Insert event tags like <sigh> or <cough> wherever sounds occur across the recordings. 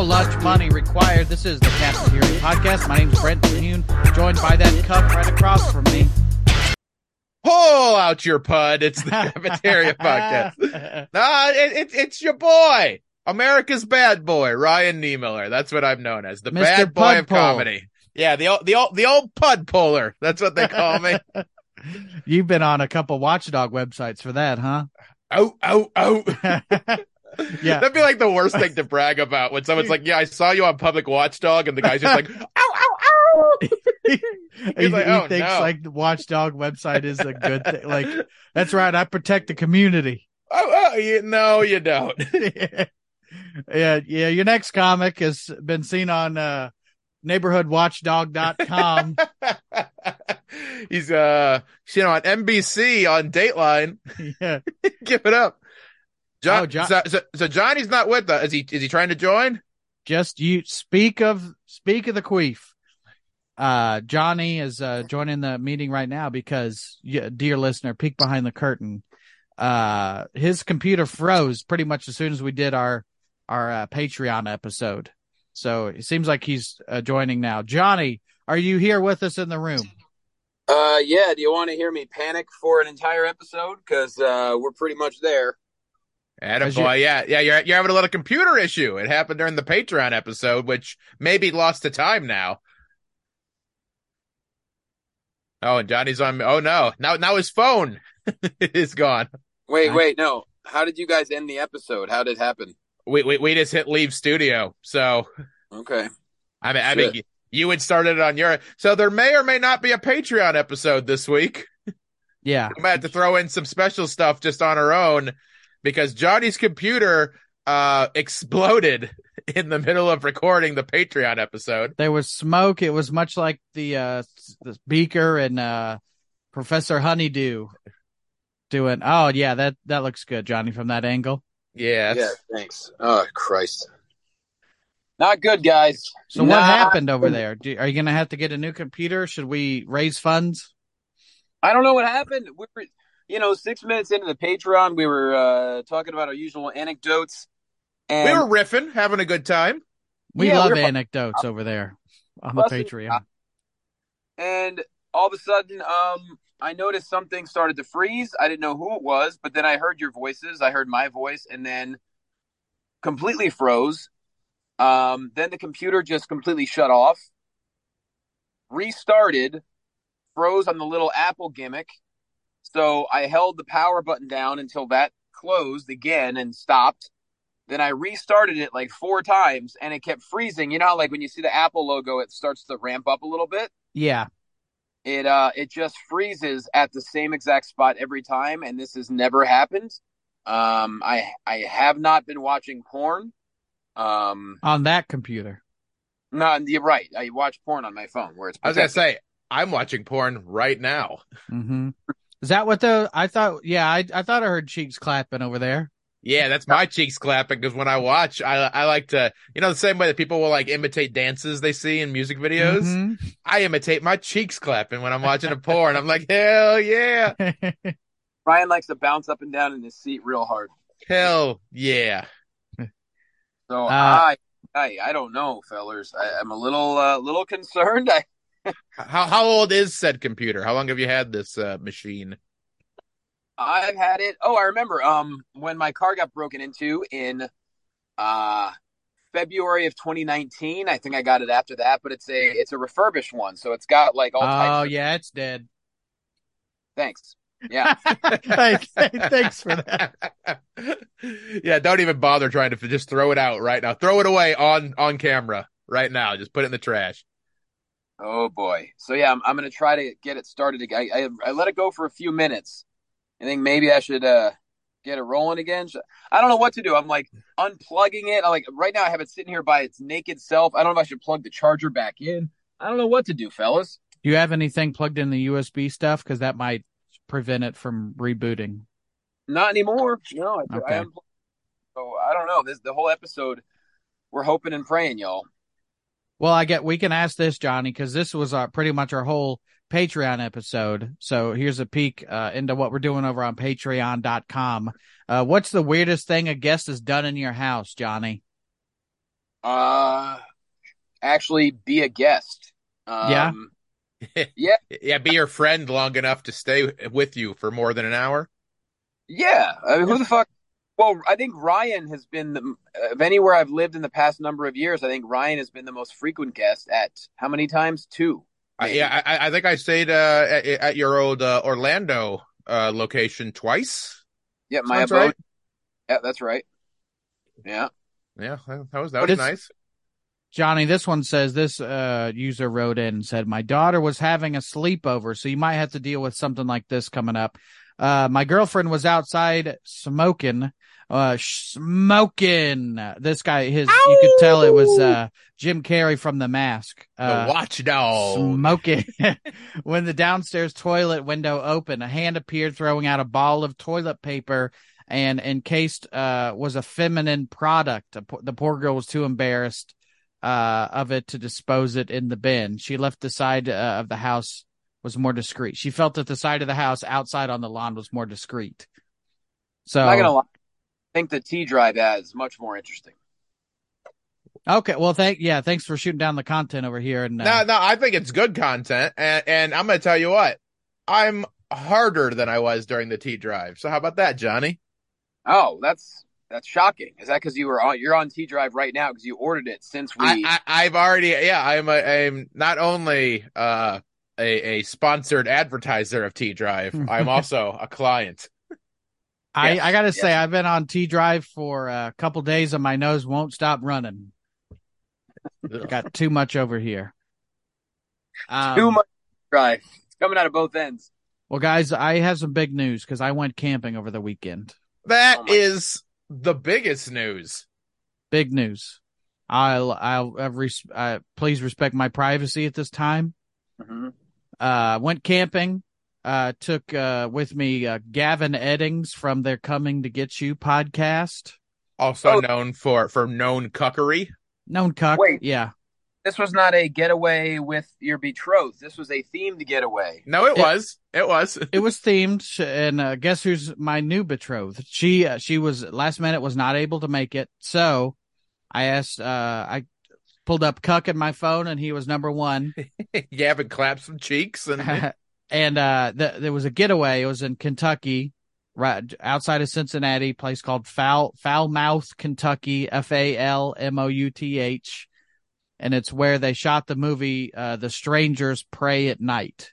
No lunch money required. This is the Cafeteria Podcast. My name's Brent Hune, joined by that cup right across from me. Pull out your pud. It's the <laughs> Cafeteria Podcast. Nah, it, it, it's your boy, America's bad boy, Ryan Niemiller. That's what I'm known as, the Mr. bad boy Pud of comedy. Yeah, the old, the old, the old pud puller. That's what they call me. <laughs> You've been on a couple watchdog websites for that, huh? oh, oh, oh. Yeah. That'd be like the worst thing to brag about when someone's like, "Yeah, I saw you on Public Watchdog," and the guy's just like, <laughs> "Ow, ow, ow." <laughs> he, He's like, he "Oh, thinks no." like the watchdog website is a good thing. Like, that's right. I protect the community. <laughs> Oh, oh, you, no, you don't. yeah, yeah. Your next comic has been seen on uh, neighborhoodwatchdog.com. He's uh, know, on NBC on Dateline. yeah. Give it up. John, Oh, John- so, so, so Johnny's not with us. Is he? Is he trying to join? Just you speak of speak of the queef. Uh, Johnny is uh, joining the meeting right now because, yeah, dear listener, peek behind the curtain. Uh, his computer froze pretty much as soon as we did our our uh, Patreon episode. So it seems like he's uh, joining now. Johnny, are you here with us in the room? Uh, yeah. Do you want to hear me panic for an entire episode? Because uh, we're pretty much there. Adam As you- boy, yeah, yeah. You're you're having a little computer issue. It happened during the Patreon episode, which maybe lost to time now. Oh, and Johnny's on. Oh no, now now his phone <laughs> is gone. Wait, wait, no. How did you guys end the episode? How did it happen? We we we just hit leave studio. So Okay. I mean, I mean, you had started it on your. So there may or may not be a Patreon episode this week. Yeah. We might have to throw in some special stuff just on our own because Johnny's computer uh <laughs> exploded in the middle of recording the Patreon episode. There was smoke. It was much like the uh the beaker and uh Professor Honeydew doing. Oh yeah, that that looks good, Johnny, from that angle. Yeah. Yeah. Thanks. Oh Christ. Not good, guys. So what happened over good. there? Do, are you going to have to get a new computer? Should we raise funds? I don't know what happened. We were, you know, six minutes into the Patreon, we were uh, talking about our usual anecdotes, and We were riffing, having a good time. We Yeah, love we're anecdotes over there on the Patreon. and all of a sudden, um, I noticed something started to freeze. I didn't know who it was, but then I heard your voices. I heard my voice, and then completely froze. Um, then the computer just completely shut off, restarted, froze on the little Apple gimmick. So I held the power button down until that closed again and stopped. Then I restarted it like four times, and it kept freezing. You know, how, like when you see the Apple logo, it starts to ramp up a little bit Yeah. it uh it just freezes at the same exact spot every time and this has never happened um i i have not been watching porn um On that computer. no you're right i watch porn on my phone where it's I was gonna say, I'm watching porn right now. hmm Is that what the? I thought. Yeah, I I thought I heard cheeks clapping over there. Yeah, that's my cheeks clapping because when I watch, I I like to, you know, the same way that people will like imitate dances they see in music videos. Mhm. I imitate my cheeks clapping when I'm watching a porn. I'm like, hell yeah, <laughs> ryan likes to bounce up and down in his seat real hard hell yeah. so Uh, i i i don't know fellers I, i'm a little uh little concerned i How how old is said computer? How long have you had this uh, machine? I've had it. Oh, I remember. Um, when my car got broken into in, uh, February of 2019. I think I got it after that, but it's a it's a refurbished one, so it's got like all Oh types. Of, yeah, it's dead. Thanks. Yeah. <laughs> thanks, thanks for that. <laughs> yeah, don't even bother trying to just throw it out right now. Throw it away on on camera right now. Just put it in the trash. Oh boy. So yeah, I'm, I'm gonna try to get it started again. I, I I let it go for a few minutes. I think maybe I should uh get it rolling again. I don't know what to do. I'm like unplugging it. I like right now I have it sitting here by its naked self. I don't know if I should plug the charger back in. I don't know what to do, fellas. Do you have anything plugged in the USB stuff? Because that might prevent it from rebooting. Not anymore. No, I, Okay. I am. So I don't know. This the whole episode. We're hoping and praying, y'all. Well, I get we can ask this, Johnny, because this was our pretty much our whole Patreon episode. So here's a peek uh, into what we're doing over on Patreon.com. Uh, what's the weirdest thing a guest has done in your house, Johnny? Uh, actually, be a guest. Um, <laughs> Yeah? Yeah, be your friend long enough to stay with you for more than an hour. Yeah. I mean, who the fuck? Well, I think Ryan has been the, of anywhere I've lived in the past number of years. I think Ryan has been the most frequent guest at how many times? Two. I, yeah, I, I think I stayed uh, at, at your old uh, Orlando uh, location twice. Yeah, my Sounds abode. right. Yeah, that's right. Yeah. Yeah, that was that But was it's- nice. Johnny, this one says this uh, user wrote in and said, My daughter was having a sleepover, so you might have to deal with something like this coming up. Uh, my girlfriend was outside smoking, uh, smoking. This guy, his, you could tell it was, uh, Jim Carrey from The Mask. Uh, the watchdog. smoking. <laughs> when the downstairs toilet window opened, a hand appeared throwing out a ball of toilet paper and encased uh, was a feminine product. The poor girl was too embarrassed uh, of it to dispose it in the bin. She left the side uh, of the house was more discreet. She felt that the side of the house outside on the lawn was more discreet. So I'm not gonna lie. I think the T drive ad is much more interesting. okay, well, thank yeah, thanks for shooting down the content over here. And uh, No, no, I think it's good content, and, and I'm going to tell you what, I'm harder than I was during the T drive. So how about that, Johnny? Oh, that's that's shocking. Is that because you were on? You're on T drive right now because you ordered it since we. I, I, I've already, yeah, I'm a, I'm not only uh, a, a sponsored advertiser of T Drive, <laughs> I'm also a client. I, Yes, I gotta say. I've been on T Drive for a couple days and my nose won't stop running. Got too much over here. Um, too much drive. It's coming out of both ends. Well, guys, I have some big news because I went camping over the weekend. That Oh my- is the biggest news. Big news. I'll, I'll, I've res- uh, please respect my privacy at this time. Mhm. Uh, went camping. Uh, took uh with me uh, Gavin Eddings from They're Coming to Get You podcast. Also Oh. known for, for known cuckery. Known cuck. Wait. Yeah. This was not a getaway with your betrothed. This was a themed getaway. No, it It- was. It was. <laughs> it was themed and uh, guess who's my new betrothed she uh, she was last minute was not able to make it so i asked uh i pulled up cuck in my phone and he was number one <laughs> Gavin clapped some cheeks and <laughs> and uh th- there was a getaway it was in kentucky right outside of cincinnati place called foul foul mouth kentucky f-a-l-m-o-u-t-h and it's where they shot the movie uh the strangers prey at night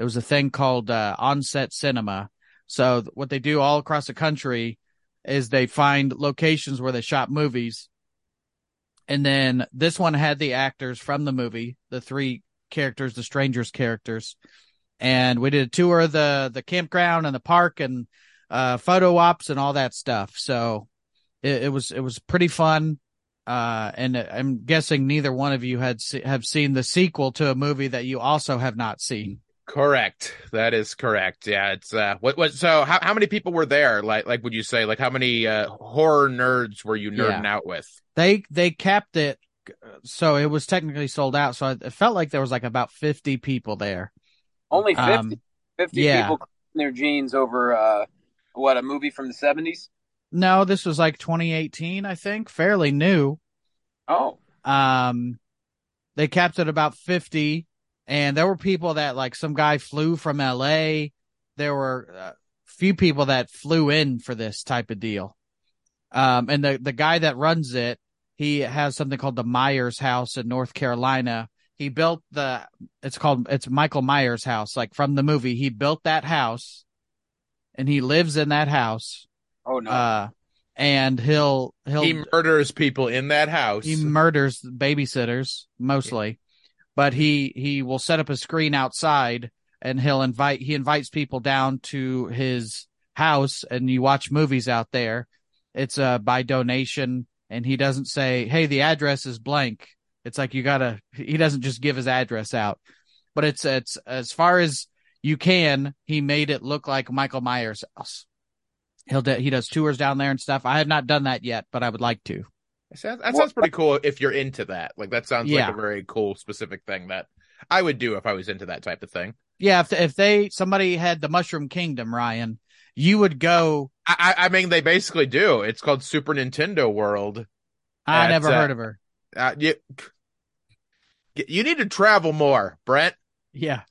there was a thing called uh, onset cinema. So what they do all across the country is they find locations where they shot movies. And then this one had the actors from the movie, the three characters, the strangers characters. And we did a tour of the, the campground and the park and, uh, photo ops and all that stuff. So it, it was, it was pretty fun. Uh, and I'm guessing neither one of you had, se- have seen the sequel to a movie that you also have not seen. Correct. That is correct. Yeah, it's uh what what so how how many people were there? Like like would you say like how many uh horror nerds were you nerding out with? they they kept it so it was technically sold out so it felt like there was like about 50 people there Only 50, Um, 50 yeah. people in their jeans over uh, what a movie from the seventies. no this was like 2018 i think fairly new Oh, um they capped it about 50 and there were people that like some guy flew from la there were a few people that flew in for this type of deal um and the the guy that runs it he has something called the myers house in north carolina he built the it's called it's michael myers house like from the movie he built that house and he lives in that house oh no. uh and he'll he'll He murders people in that house. he murders babysitters mostly, but he he will set up a screen outside and he'll invite he invites people down to his house and you watch movies out there. It's uh by donation and he doesn't say, "Hey, the address is blank." It's like you got to he doesn't just give his address out. But it's it's as far as you can, he made it look like Michael Myers' house. He'll do, he does tours down there and stuff. I have not done that yet, but I would like to. That sounds, that sounds pretty cool if you're into that. Like that sounds Yeah. like a very cool specific thing that I would do if I was into that type of thing. Yeah, if if they somebody had the Mushroom Kingdom, Ryan, you would go. I I, I mean they basically do. It's called Super Nintendo World. I That's, never uh, heard of her. Uh, you you need to travel more, Brent. Yeah,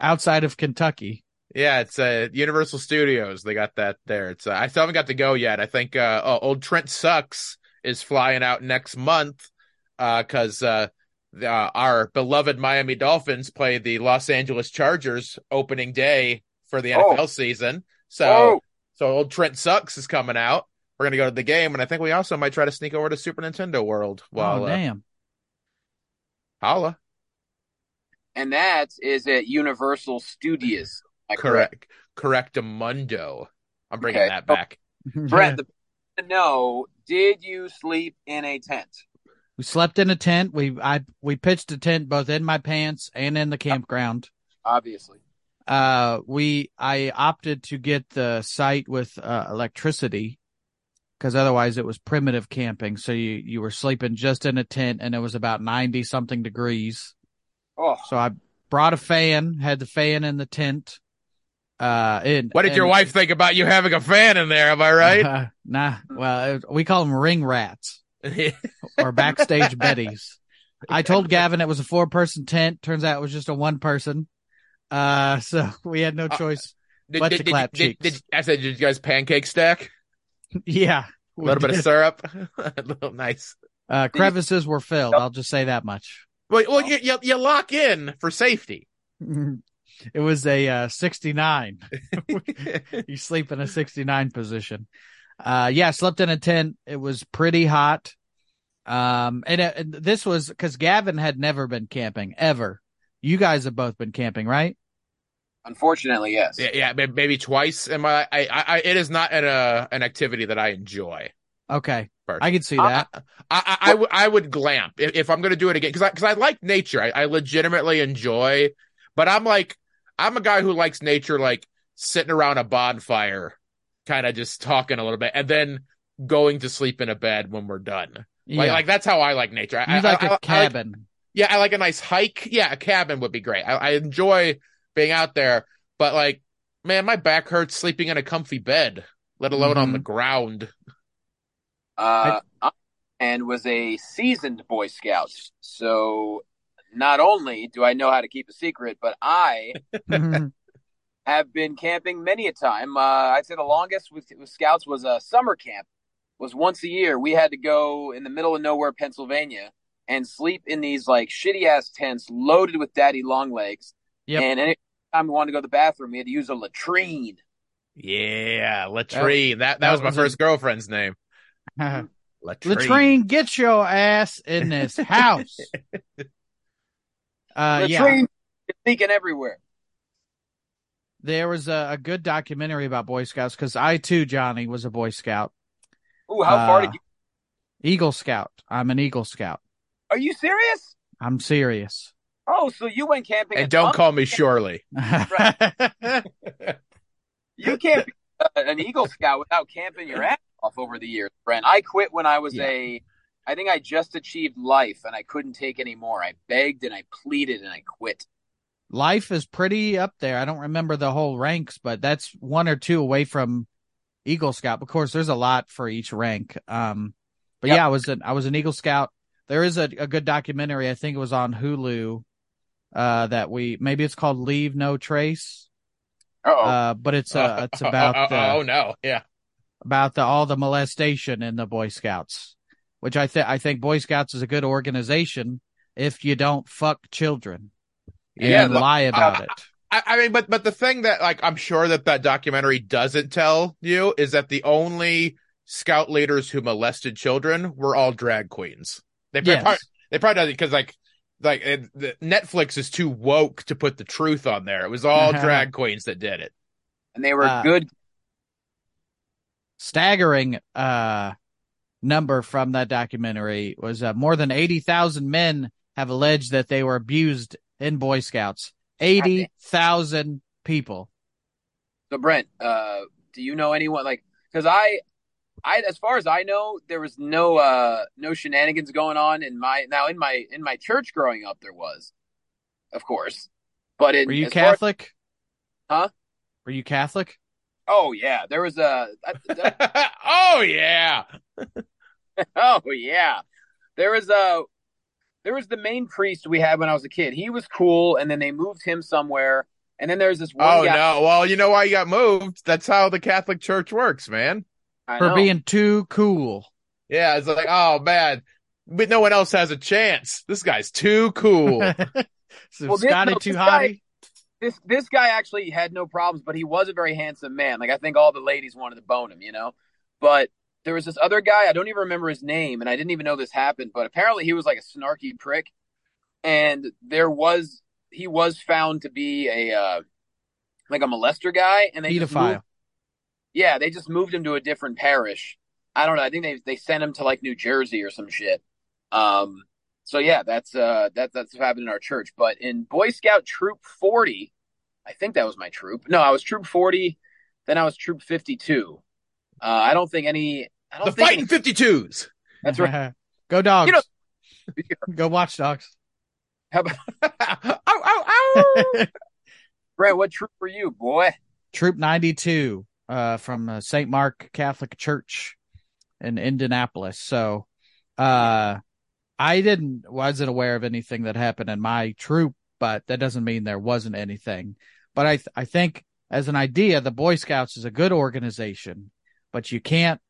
outside of Kentucky. Yeah, it's uh, Universal Studios. They got that there. It's uh, I still haven't got to go yet. I think uh, oh, old Trent Sucks is flying out next month because uh, uh, our beloved Miami Dolphins play the Los Angeles Chargers opening day for the NFL Oh. season. So Oh. so old Trent Sucks is coming out. We're gonna go to the game, and I think we also might try to sneak over to Super Nintendo World. While oh uh, damn! holla, And that is at Universal Studios. Am correct, correct, Mundo. I'm bringing Okay. that back. <laughs> Brent, the to know, did you sleep in a tent? we slept in a tent. We I we pitched a tent both in my pants and in the campground. Obviously. Uh, we I opted to get the site with uh, electricity because otherwise it was primitive camping. So you you were sleeping just in a tent and it was about ninety something degrees. Oh, So I brought a fan, had the fan in the tent. Uh, in What did your wife think about you having a fan in there? Am I right? Uh, <laughs> nah. Well, it- we call them ring rats <laughs> or backstage betties. I told Gavin it was a four person tent. Turns out it was just a one person. Uh, so we had no Uh, choice. Did, But did, to did, clap did, cheeks. did- I said, did you guys pancake stack? Yeah. A little bit of syrup, <laughs> a little nice. Uh, crevices were filled. I'll just say that much. Well, well, you, you you lock in for safety. <laughs> It was a uh, 69. <laughs> you sleep in a 69 position. Uh, yeah, slept in a tent. It was pretty hot. Um, and, it, and this was because Gavin had never been camping ever. You guys have both been camping, right? Unfortunately, yes. yeah, yeah, maybe twice. in my, I, I, I, it is not an uh, an activity that I enjoy. Okay. First. I can see that. I, I, I would I would glamp if, if I'm going to do it again because I because I like nature. I, I legitimately enjoy, but I'm like I'm a guy who likes nature, like sitting around a bonfire, kind of just talking a little bit, and then going to sleep in a bed when we're done. yeah. Like like that's how I like nature. I, you like I- a I- I like- cabin. yeah, I like a nice hike. Yeah, a cabin would be great. I, I enjoy being out there, but like, man, my back hurts sleeping in a comfy bed, let alone on Mhm. the ground. Uh, and was a seasoned Boy Scout. So not only do I know how to keep a secret, but I <laughs> have been camping many a time. Uh, I'd say the longest with, with Scouts was a summer camp. Was once a year. We had to go in the middle of nowhere, Pennsylvania, and sleep in these like shitty ass tents loaded with daddy long legs. Yep. And anytime we wanted to go to the bathroom, we had to use a latrine. Yeah, latrine. That that, that was my was a- first girlfriend name. <laughs> Latrine. Latrine, get your ass in this house. Uh, yeah. latrine is leaking everywhere. There was a, a good documentary about Boy Scouts because I too, Johnny, was a Boy Scout, Ooh, how far Uh, did you? Eagle Scout. I'm an Eagle Scout. Are you serious? I'm serious. Oh, so you went camping? And don't call me Shirley. <laughs> You can't be uh, an Eagle Scout without camping your ass off over the years, Brent. I quit when I was Yeah. a. I think I just achieved life, and I couldn't take any more. I begged and I pleaded, and I quit. Life is pretty up there. I don't remember the whole ranks, but that's one or two away from Eagle Scout. Of course, there's a lot for each rank. Um, but Yep. yeah, I was an I was an Eagle Scout. There is a, a good documentary. I think it was on Hulu. Uh, that we maybe it's called Leave No Trace. Oh, Uh, but it's uh <laughs> it's about oh, the, oh, no, yeah. about the all the molestation in the Boy Scouts, which I think I think Boy Scouts is a good organization if you don't fuck children and Yeah, the- lie about it. I, I mean, but but the thing that like I'm sure that that documentary doesn't tell you is that the only scout leaders who molested children were all drag queens. They Yes. And they were uh, good. Staggering uh number from that documentary was uh, more than eighty thousand men have alleged that they were abused in Boy Scouts. Eighty thousand people. So, Brent, uh, do you know anyone like? Because I, I, as far as I know, there was no, uh, no shenanigans going on in my now in my in my church growing up. There was, of course, but in Were you far as- Catholic? Huh? Were you Catholic? oh yeah, there was a. that- that- <laughs> oh yeah. <laughs> oh yeah, there was a there was the main priest we had when I was a kid. He was cool, and then they moved him somewhere. And then there's this one Oh guy. no! Well, you know why you got moved? That's how the Catholic Church works, man. I For know. being too cool. Yeah, it's like, oh man, but no one else has a chance. This guy's too cool. <laughs> so Well, this- Scotty no, too this guy- this this guy actually had no problems, but he was a very handsome man. Like I think all the ladies wanted to bone him, you know. But there was this other guy, I don't even remember his name, and I didn't even know this happened, but apparently he was like a snarky prick. And there was he was found to be a uh like a molester guy, and they just Pedophile. Yeah, they just moved him to a different parish. I don't know. I think they they sent him to like New Jersey or some shit. Um so yeah, that's uh that that's what happened in our church. But in Boy Scout Troop 40, I think that was my troop. No, I was Troop 40, then I was Troop 52. Uh I don't think any I don't the think fighting any, fifty twos. that's right. <laughs> Go dogs. You know- Go watch dogs. How about <laughs> ow, ow, ow! <laughs> Brent, what troop were you, boy? Troop 92 uh, from uh, St. Mark Catholic Church in Indianapolis. So uh, I didn't wasn't aware of anything that happened in my troop, but that doesn't mean there wasn't anything. But I th- I think as an idea, the Boy Scouts is a good organization, but you can't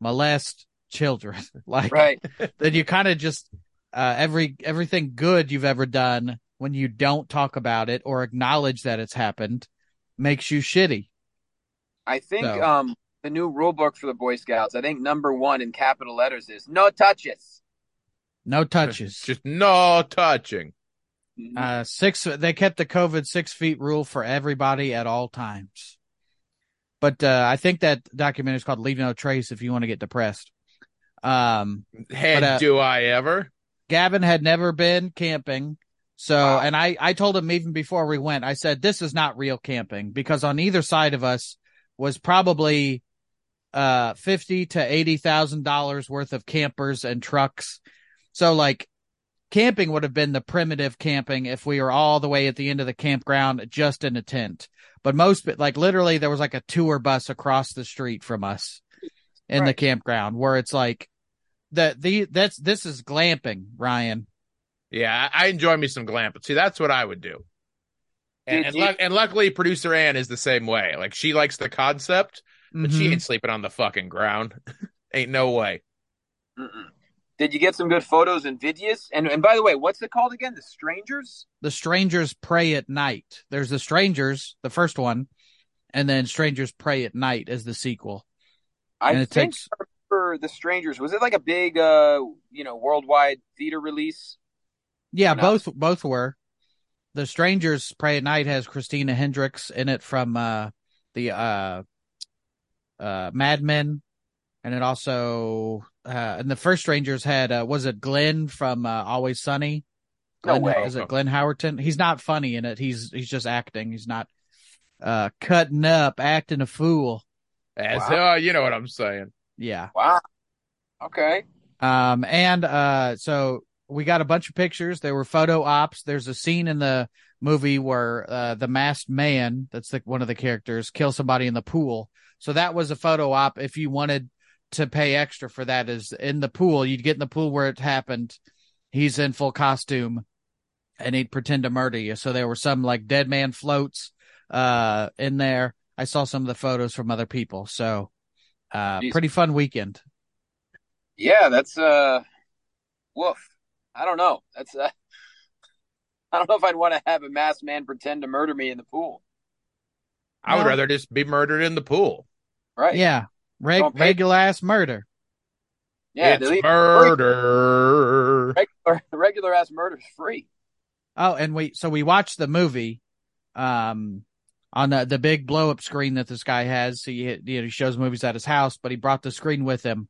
molest children. <laughs> like Right. <laughs> then you kind of just uh, every everything good you've ever done when you don't talk about it or acknowledge that it's happened makes you shitty. I think So- um the new rule book for the Boy Scouts, I think number one in capital letters is no touches. No touches. Just no touching. uh, six. They kept the COVID six feet rule for everybody at all times. But uh, I think that documentary is called "Leave No Trace." If you want to get depressed, um, Head, But, uh, do I ever? Gavin had never been camping. So, Wow. and I, I told him even before we went, I said, this is not real camping because on either side of us was probably, uh, 50 to $80,000 worth of campers and trucks. So like camping would have been the primitive camping if we were all the way at the end of the campground just in a tent. But most, like literally there was like a tour bus across the street from us in the campground where it's like, that the that's this is glamping, Ryan. Yeah, I I enjoy me some glamping. see, that's what I would do. And Did and, you- and luckily, producer Ann is the same way. Like she likes the concept, but she Mhm. ain't sleeping on the fucking ground. <laughs> ain't no way. Mm-mm. Did you get some good photos and videos? And and by the way, what's it called again? The Strangers? the strangers prey at night. There's the strangers, the first one, and then strangers prey at night as the sequel. I And it think takes- I remember The Strangers. Was it like a big uh you know worldwide theater release? Yeah, both both were. The strangers prey at night has Christina Hendricks in it from uh the uh uh Mad Men, and it also uh and the first strangers had uh was it Glenn from uh, Always Sunny? No Glenn, way. Is it Glenn Howerton? He's not funny in it. He's he's just acting. He's not uh cutting up, acting a fool. As Wow. uh, you know what I'm saying. Yeah. Wow. Okay. Um and uh so we got a bunch of pictures. There were photo ops. There's a scene in the movie where uh the masked man, that's the, one of the characters, kills somebody in the pool. So that was a photo op if you wanted to pay extra for that is in the pool. You'd get in the pool where it happened. He's in full costume and he'd pretend to murder you. So there were some like dead man floats uh in there. I saw some of the photos from other people. So uh pretty fun weekend. Yeah, that's uh woof. I don't know. That's uh <laughs> I don't know if I'd want to have a masked man pretend to murder me in the pool. I would rather just be murdered in the pool. Right. Yeah. Reg- pay- regular ass murder. Yeah, it's the murder. regular <laughs> regular ass murder's free. Oh, and we so we watched the movie um on the the big blow up screen that this guy has. He you know he shows movies at his house, but he brought the screen with him.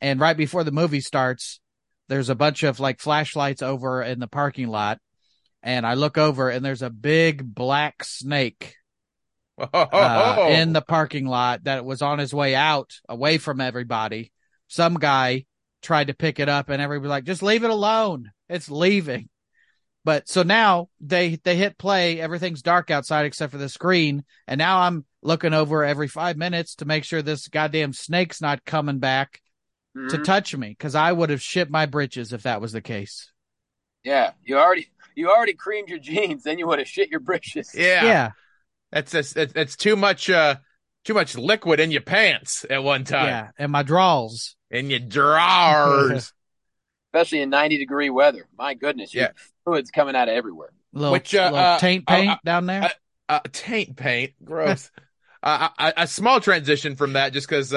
And right before the movie starts, there's a bunch of like flashlights over in the parking lot. And I look over and there's a big black snake uh, <laughs> in the parking lot that was on his way out away from everybody. Some guy tried to pick it up and everybody was like, just leave it alone. It's leaving. But so now they, they hit play. Everything's dark outside except for the screen. And now I'm looking over every five minutes to make sure this goddamn snake's not coming back to Mhm. touch me. Cause I would have shit my britches if that was the case. Yeah, you already you already creamed your jeans, then you would have shit your britches. Yeah, Yeah. that's that's that's that's too much uh too much liquid in your pants at one time Yeah. And my draws. in your drawers. <laughs> Especially in 90 degree weather. My goodness, Yeah. fluids coming out of everywhere. Little, Which, uh, little uh, taint uh, paint uh, down there. uh, uh, taint paint, gross. <laughs> uh, a, a small transition from that, just because.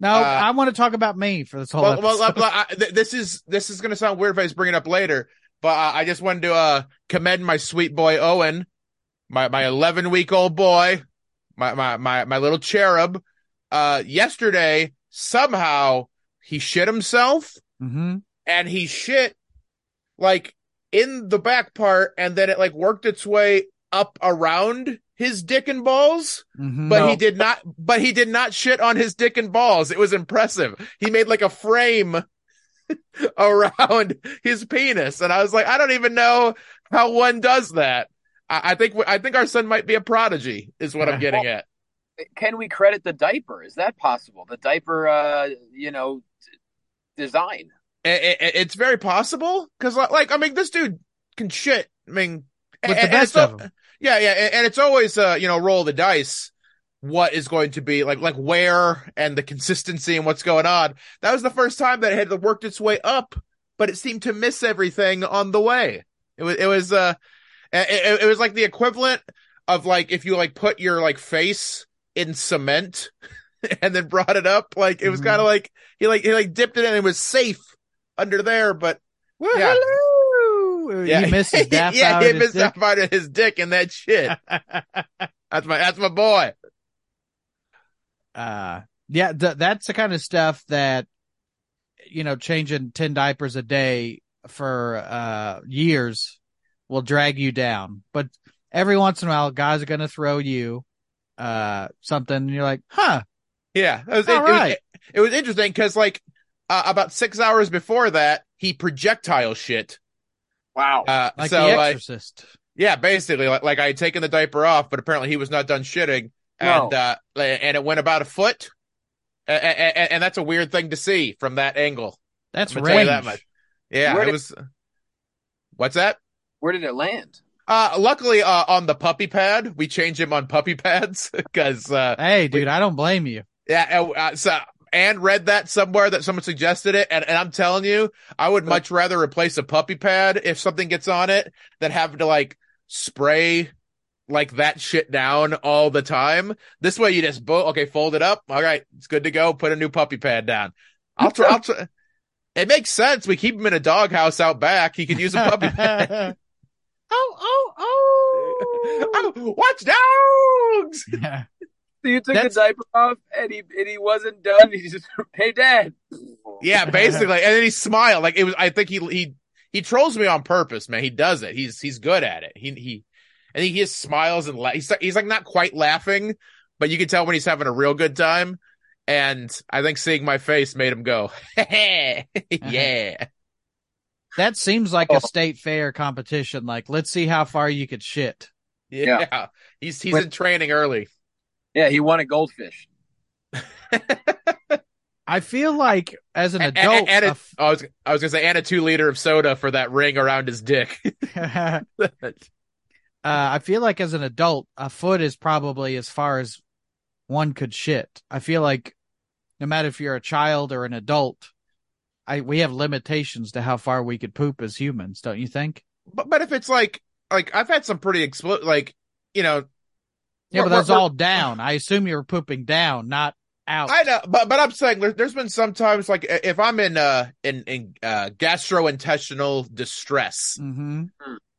No, uh, I want to talk about me for this whole well, well, uh, I, this is this is gonna sound weird if I just bring it up later, but uh, I just wanted to uh commend my sweet boy Owen, my my 11 week old boy, my my my my little cherub. Uh, yesterday somehow he shit himself hmm and he shit like in the back part and then it like worked its way up around his dick and balls hmm but No. he did not but he did not shit on his dick and balls it was impressive he made like a frame <laughs> around his penis and i was like i don't even know how one does that i, I think i think our son might be a prodigy is what i'm getting at Can we credit the diaper? Is that possible? The diaper, uh, you know, t- design. it, it- it's very possible because like i mean this dude can shit i mean With the and best it's al- of them. Yeah, yeah, and- and it's always uh, you know, roll the dice. What is going to be like, like where and the consistency and what's going on. That was the first time that it had worked its way up, but it seemed to miss everything on the way. It was, it was, uh, it, it- was like the equivalent of like if you like put your like face in cement <laughs> and then brought it up. Like it was Mhm. kind of like he like he like dipped it in and it was safe under there, but Yeah. Yeah, He missed <laughs> his daft yeah, out he of his missed dick. daft out of his dick and that shit. <laughs> That's my that's my boy. uh yeah th- that's the kind of stuff that you know changing 10 diapers a day for uh years will drag you down but every once in a while guys are going to throw you uh something and you're like huh Yeah, it was, All it, it was- right. it was interesting because like uh, about six hours before that, he projectile shit. Wow. Uh, like so the like exorcist yeah, basically like like I had taken the diaper off, but apparently he was not done shitting, and No. uh, and it went about a foot, and, and, and that's a weird thing to see from that angle. that's I'm gonna tell you range that much. Yeah, Where it did- was. What's that? Where did it land? Uh, luckily, uh, on the puppy pad, we change him on puppy <laughs> pads because, uh, hey dude i don't blame you yeah, uh, uh, so, and read that somewhere that someone suggested it. And, and I'm telling you, I would much rather replace a puppy pad if something gets on it than have to like spray like that shit down all the time. This way you just, bo- okay, fold it up. All right. It's good to go. Put a new puppy pad down. I'll try, I'll try. It makes sense. We keep him in a doghouse out back. He could use a puppy <laughs> pad. oh oh oh <laughs> Oh, watch dogs. So you took That's- the diaper off and he and he wasn't done. <laughs> He just, hey, dad. Yeah, basically. And then he smiled. Like it was, I think he, he, he trolls me on purpose, man. He does it. He's, he's good at it. He, he, I think he just smiles and la- he's, he's like not quite laughing, but you can tell when he's having a real good time. And I think seeing my face made him go, <laughs> uh-huh. yeah. that seems like Oh. a state fair competition like let's see how far you could shit Yeah. He's, he's When- in training early. Yeah, he won a goldfish. <laughs> I feel like as an adult, and, and a a, I was, I was going to say, and a two liter of soda for that ring around his dick. <laughs> uh, I feel like as an adult, a foot is probably as far as one could shit. I feel like no matter if you're a child or an adult, I we have limitations to how far we could poop as humans, don't you think? but, but if it's like, like I've had some pretty expl like, you know, Yeah, but that's all down. I assume you were pooping down, not out. I know, but but I'm saying there, there's been sometimes like if I'm in uh in in uh gastrointestinal distress hmm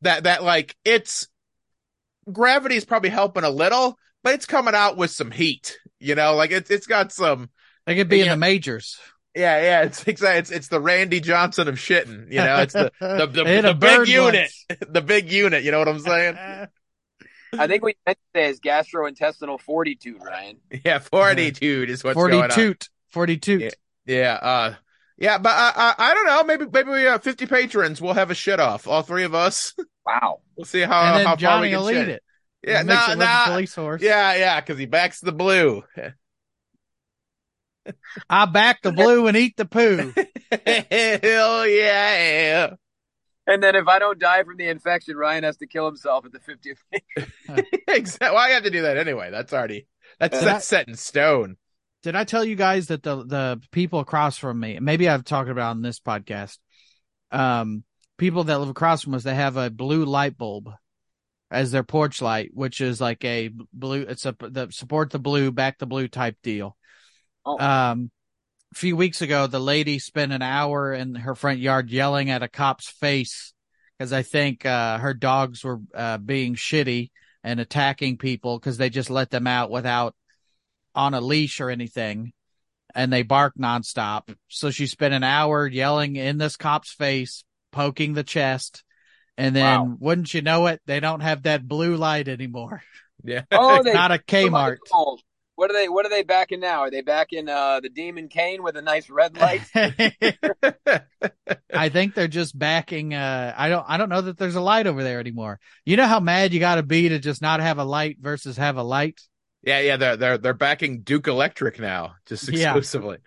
that that like it's gravity is probably helping a little, but it's coming out with some heat. You know, like it's it's got some They could be in Yeah. the majors. yeah yeah it's exactly it's it's the Randy Johnson of shitting. You know, it's the the the, <laughs> the big unit, once. <laughs> the big unit. You know what I'm saying? <laughs> I think we you meant to say is gastrointestinal fortitude, Ryan. <laughs> Yeah, fortitude is what's going on. 42. 42. Yeah. Yeah, uh, yeah, but I, I, I don't know. Maybe, maybe we have 50 patrons. We'll have a shit off. All three of us. <laughs> Wow. We'll see how, and how then far Johnny we can will lead shit. it. Yeah, Makes nah, it nah. police horse. Yeah, yeah, because he backs the blue. I back the blue and eat the poo. <laughs> Hell yeah. And then if I don't die from the infection, Ryan has to kill himself at the 50th. exactly. Why you have to do that anyway? That's already that's Yeah. that's set in stone. Did I tell you guys that the the people across from me, maybe I've talked about on this podcast, um, people that live across from us, they have a blue light bulb as their porch light, which is like a blue. It's a the support the blue, back the blue type deal. Oh. Um, a few weeks ago, the lady spent an hour in her front yard yelling at a cop's face because I think uh, her dogs were uh, being shitty and attacking people because they just let them out without on a leash or anything and they bark nonstop. So she spent an hour yelling in this cop's face, poking the chest. And then Wow. wouldn't you know it, they don't have that blue light anymore. Yeah. Oh, <laughs> they Not a Kmart. What are they? What are they back in now? Are they back in uh, the Demon Cane with a nice red light? <laughs> I think they're just backing uh I don't I don't know that there's a light over there anymore. You know how mad you got to be to just not have a light versus have a light? yeah, yeah, they're they're they're backing Duke Electric now, just Yeah. exclusively.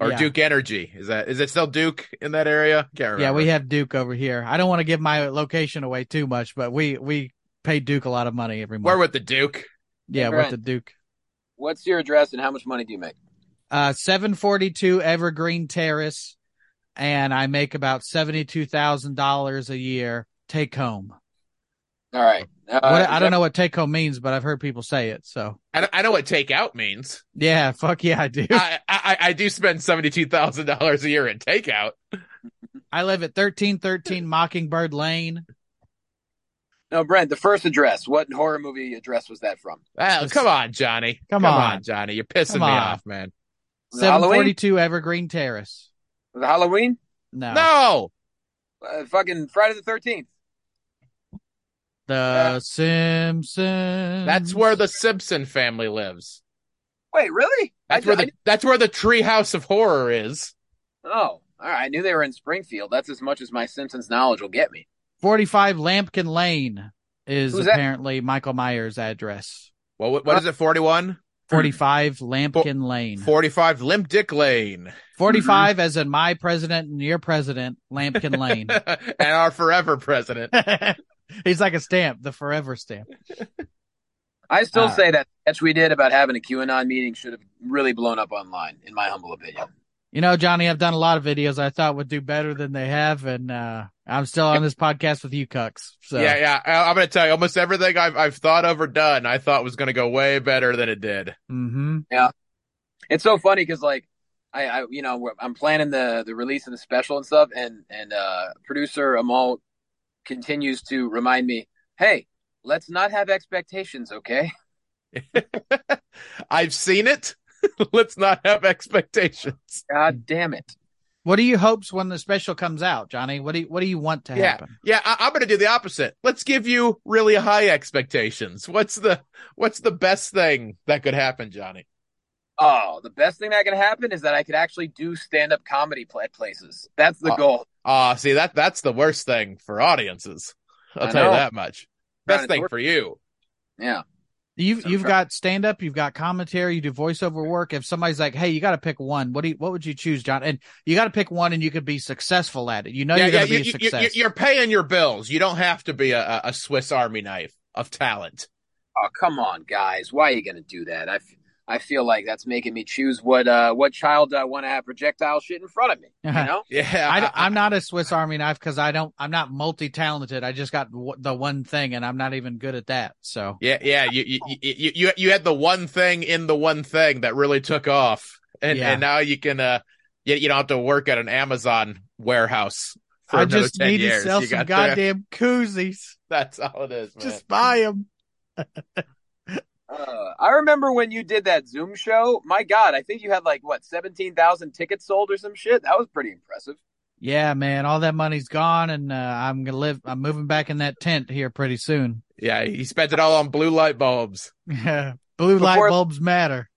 Or Yeah. Duke Energy. Is that is it still Duke in that area? Can't. Yeah, we have Duke over here. I don't want to give my location away too much, but we we pay Duke a lot of money every month. We're with the Duke. yeah, Hey, with Brent. the Duke. What's your address and how much money do you make? Uh, 742 Evergreen Terrace, and I make about $72,000 a year take home. All right. Uh, What, is I don't that- know what take home means, but I've heard people say it. So I, I know what take out means. yeah, fuck yeah, I do. I, I I do spend seventy two thousand dollars a year in takeout. I live at 1313 Mockingbird Lane. No, Brent. The first address. What horror movie address was that from? Oh, come on, Johnny. Come on. Johnny. You're pissing Come me on. off, man. Was Halloween? 742 Evergreen Terrace. Was it Halloween? No. No. Uh, fucking Friday the Thirteenth. The Simpsons. That's where the Simpson family lives. Wait, really? That's I, where I- the that's where the Treehouse of Horror is. oh, all right. I knew they were in Springfield. That's as much as my Simpsons knowledge will get me. 45 Lampkin Lane is Who's that? apparently Michael Myers' address. Well, what, what is it? 41? 45 Lampkin Lane. 45 Limp Dick Lane. 45 as in my president and your president, Lampkin Lane. <laughs> and our forever president. <laughs> He's like a stamp, the forever stamp. I still Uh, say that sketch we did about having a QAnon meeting should have really blown up online, in my humble opinion. You know, Johnny, I've done a lot of videos I thought would do better than they have, and uh, I'm still on this podcast with you, Cucks. So Yeah, yeah. I, I'm going to tell you, almost everything I've, I've thought of or done, I thought was going to go way better than it did. Mm-hmm. Yeah. It's so funny because like I, I you know I'm planning the the release of the special and stuff, and and uh, producer Amal continues to remind me, hey, let's not have expectations, okay? <laughs> <laughs> I've seen it. <laughs> Let's not have expectations. God damn it! What are your hopes when the special comes out, Johnny? What do you, what do you want to Yeah. happen? Yeah, I, I'm going to do the opposite. Let's give you really high expectations. What's the what's the best thing that could happen, Johnny? Oh, the best thing that can happen is that I could actually do stand up comedy pla- at places. That's the Oh. goal. Ah, see that that's the worst thing for audiences. I'll I tell you that much. Best thing for you. Yeah. You've So you've try- got stand up, you've got commentary, you do voiceover work. If somebody's like, "Hey, you got to pick one," what do you, what would you choose, John? And you got to pick one, and you could be successful at it. You know, yeah, you're yeah, going to you, be a you, success. you, are paying your bills. You don't have to be a, a- a Swiss Army knife of talent. Oh, come on, guys. Why are you going to do that? I, f- I feel like that's making me choose what uh what child I want to have projectile shit in front of me. You <laughs> know? <laughs> Yeah, I, am not a Swiss Army knife because I don't. I'm not multi talented. I just got w- the one thing, and I'm not even good at that. So Yeah, yeah. You, you you you you had the one thing in the one thing that really took off, and Yeah. and now you can uh you, you don't have to work at an Amazon warehouse for I just ten need years. to sell You some got the- goddamn koozies. That's all it is, man. Just buy them. <laughs> Uh, I remember when you did that Zoom show. My God, I think you had like what seventeen thousand tickets sold or some shit. That was pretty impressive. Yeah, man. All that money's gone, and uh, I'm gonna live. I'm moving back in that tent here pretty soon. yeah, he spent it all on blue light bulbs. Yeah, <laughs> Blue light bulbs matter.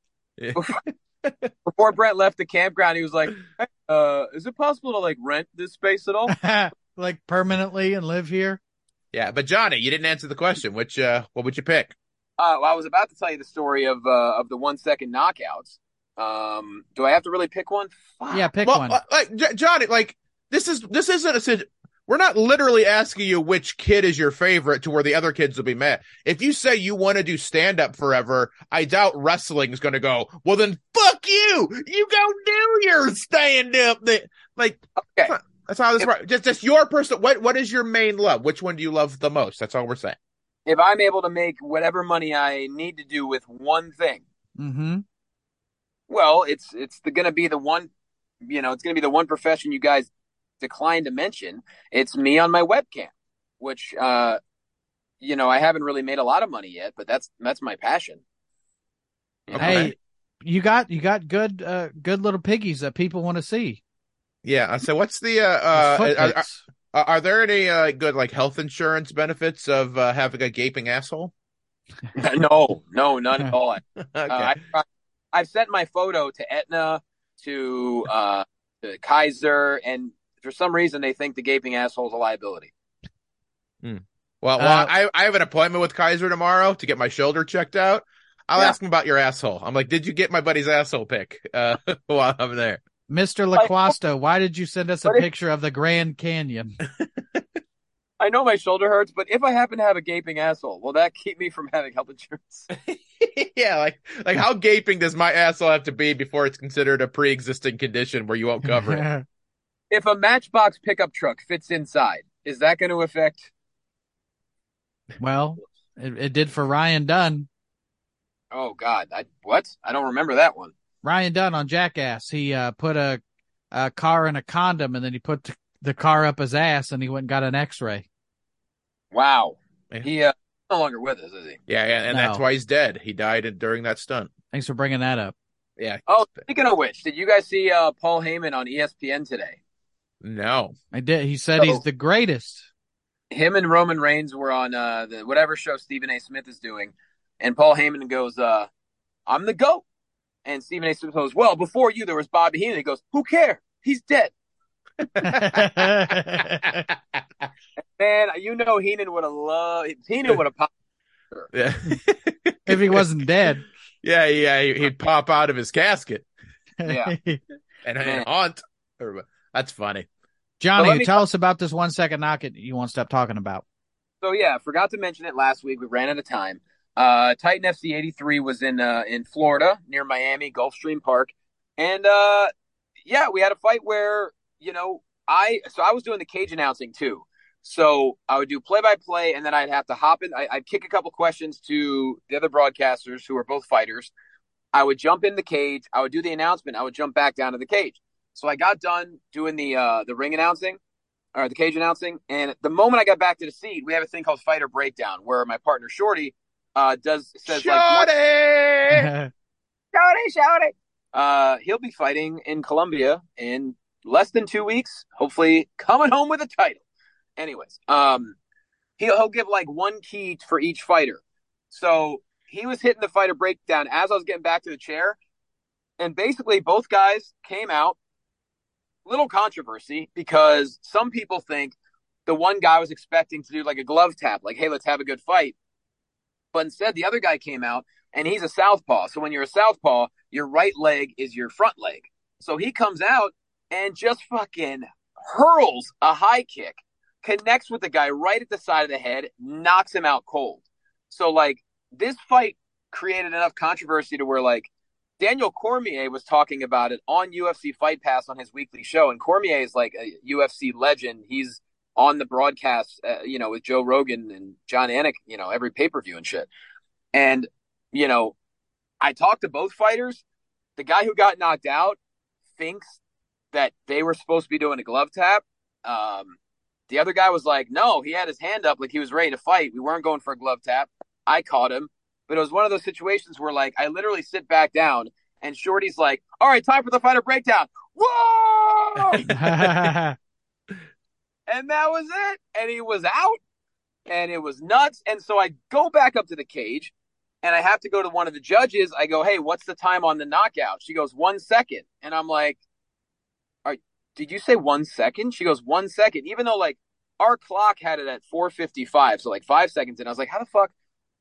Before Brent left the campground, he was like, hey, "Uh, is it possible to like rent this space at all?" <laughs> like permanently and live here. Yeah, but Johnny, you didn't answer the question. Which uh, what would you pick? Uh, well, I was about to tell you the story of uh, of the one second knockouts. Um, do I have to really pick one? Fuck. Yeah, pick well, one. uh, like J- Jonny, like this is this isn't a sit- we're not literally asking you which kid is your favorite to where the other kids will be mad. If you say you want to do stand up forever, I doubt wrestling is going to go, well, then fuck you. You go do your stand up. That Like, Okay. that's how this If- works. Just, just your personal, what, what is your main love? Which one do you love the most? That's all we're saying. If I'm able to make whatever money I need to do with one thing, Mm-hmm. well, it's it's gonna be the one, you know, it's gonna be the one profession you guys decline to mention. It's me on my webcam, which, uh, you know, I haven't really made a lot of money yet, but that's that's my passion. You? Okay. Hey, you got you got good uh good little piggies that people want to see. Yeah. So what's the, uh, Those uh, are, are, pics. are there any, uh, good like health insurance benefits of, uh, having a gaping asshole? <laughs> no, no, none at <laughs> all. okay. Uh, I, I've sent my photo to Aetna, to uh, to Kaiser, and for some reason they think the gaping asshole is a liability. Well, well, Uh, I, I have an appointment with Kaiser tomorrow to get my shoulder checked out. I'll Yeah. ask him about your asshole. I'm like, did you get my buddy's asshole pic uh, <laughs> while I'm there? Mr. Like- LaQuasta, why did you send us a picture of the Grand Canyon? <laughs> I know my shoulder hurts, but if I happen to have a gaping asshole, will that keep me from having health insurance? <laughs> yeah, like like how gaping does my asshole have to be before it's considered a pre-existing condition where you won't cover it? <laughs> if a Matchbox pickup truck fits inside, is that going to affect? well, it, it did for Ryan Dunn. Oh God, I what? I don't remember that one. Ryan Dunn on Jackass. He uh, put a, a car in a condom and then he put the, the car up his ass and he went and got an X-ray. Wow, Yeah. he uh, no longer with us, is he? Yeah, yeah, and that's why he's dead. He died during that stunt. Thanks for bringing that up. Yeah. Oh, speaking of which, did you guys see uh, Paul Heyman on ESPN today? No. I did. He said So- he's the greatest. him and Roman Reigns were on uh, the whatever show Stephen A. Smith is doing, and Paul Heyman goes, uh, "I'm the goat," and Stephen A. Smith goes, "Well, before you, there was Bobby Heenan." He goes, "Who cares? He's dead." <laughs> Man, you know Heenan would have loved. Heenan would have popped. yeah. <laughs> if he wasn't dead. yeah, yeah, he- he'd pop out of his casket Yeah. <laughs> and, and haunt. Or- That's funny. Jonny, So let me- tell us about this one second knock it you won't stop talking about. So yeah, forgot to mention it last week. We ran out of time. Uh, Titan FC '83 was in uh, in Florida near Miami, Gulfstream Park, and uh, yeah, we had a fight where you know I so I was doing the cage announcing too. So I would do play by play, and then I'd have to hop in. I, I'd kick a couple questions to the other broadcasters who are both fighters. I would jump in the cage. I would do the announcement. I would jump back down to the cage. So I got done doing the uh, the ring announcing or the cage announcing, and the moment I got back to the seat, we have a thing called fighter breakdown where my partner Shorty uh, does says like what- Shorty! <laughs> Shorty, Shorty. Uh, he'll be fighting in Colombia in less than two weeks. Hopefully, coming home with a title. Anyways, um, he'll he'll give like one key for each fighter. So he was hitting the fighter breakdown as I was getting back to the chair, and basically both guys came out. Little controversy because some people think the one guy was expecting to do like a glove tap, like, "Hey, let's have a good fight," but instead the other guy came out and he's a southpaw. So when you're a southpaw, your right leg is your front leg. So he comes out and just fucking hurls a high kick, connects with the guy right at the side of the head, knocks him out cold. So like this fight created enough controversy to where like Daniel Cormier was talking about it on UFC Fight Pass on his weekly show, and Cormier is like a UFC legend. He's on the broadcast, uh, you know, with Joe Rogan and Jon Anik, you know, every pay per view and shit. And you know, I talked to both fighters. The guy who got knocked out thinks that they were supposed to be doing a glove tap. Um, the other guy was like, no, he had his hand up like he was ready to fight. We weren't going for a glove tap. I caught him. But it was one of those situations where like I literally sit back down and Shorty's like, all right, time for the fighter breakdown. Whoa! <laughs> <laughs> and that was it. And he was out and it was nuts. And so I go back up to the cage and I have to go to one of the judges. I go, hey, what's the time on the knockout? She goes, one second. And I'm like, Are, did you say one second? She goes, one second. Even though like our clock had it at 455, so like five seconds. And I was like, how the fuck?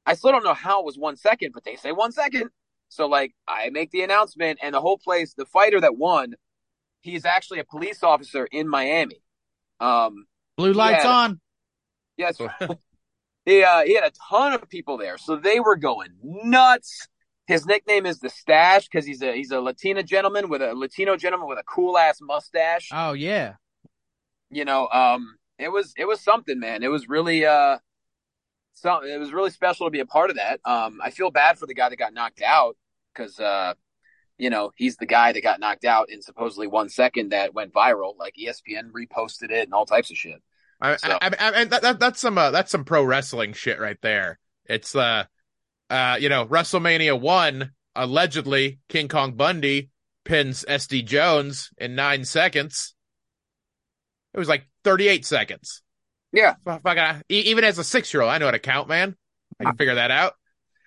I still don't know how it was one second, but they say one second. So like I make the announcement and the whole place, the fighter that won, he's actually a police officer in Miami. Um, Blue lights Yeah. on. Yes. <laughs> he uh, he had a ton of people there, so they were going nuts. His nickname is the Stash because he's a he's a Latina gentleman with a Latino gentleman with a cool ass mustache. Oh yeah. You know, um, it was it was something, man. It was really uh, so it was really special to be a part of that. Um, I feel bad for the guy that got knocked out because uh, you know, he's the guy that got knocked out in supposedly one second that went viral. Like ESPN reposted it and all types of shit. I, So- I, I, I, that, that, that's some uh, that's some pro wrestling shit right there. It's uh, uh, you know, WrestleMania one allegedly King Kong Bundy pins SD Jones in nine seconds. It was like thirty eight seconds. Yeah. I- even as a six year old, I know how to count, man. I can figure that out.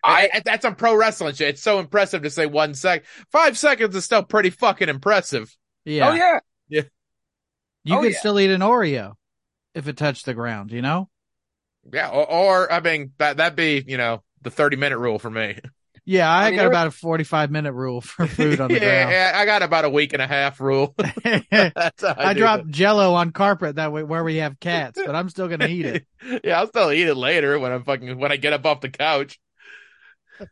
I- I, that's some pro wrestling shit. It's so impressive to say one sec. Five seconds is still pretty fucking impressive. Yeah. Oh yeah, Yeah. You Oh, could yeah. still eat an Oreo if it touched the ground, you know? Yeah, or, or I mean that that'd be you know the thirty minute rule for me. Yeah, I, I mean, got there- about a 45 minute rule for food on the <laughs> yeah, yeah, I got about a week and a half rule. ground. <laughs> <laughs> That's how I do dropped jello on carpet that way where we have cats, but I'm still going to eat it. it. yeah, I'll still eat it later when I'm fucking when I get up off the couch.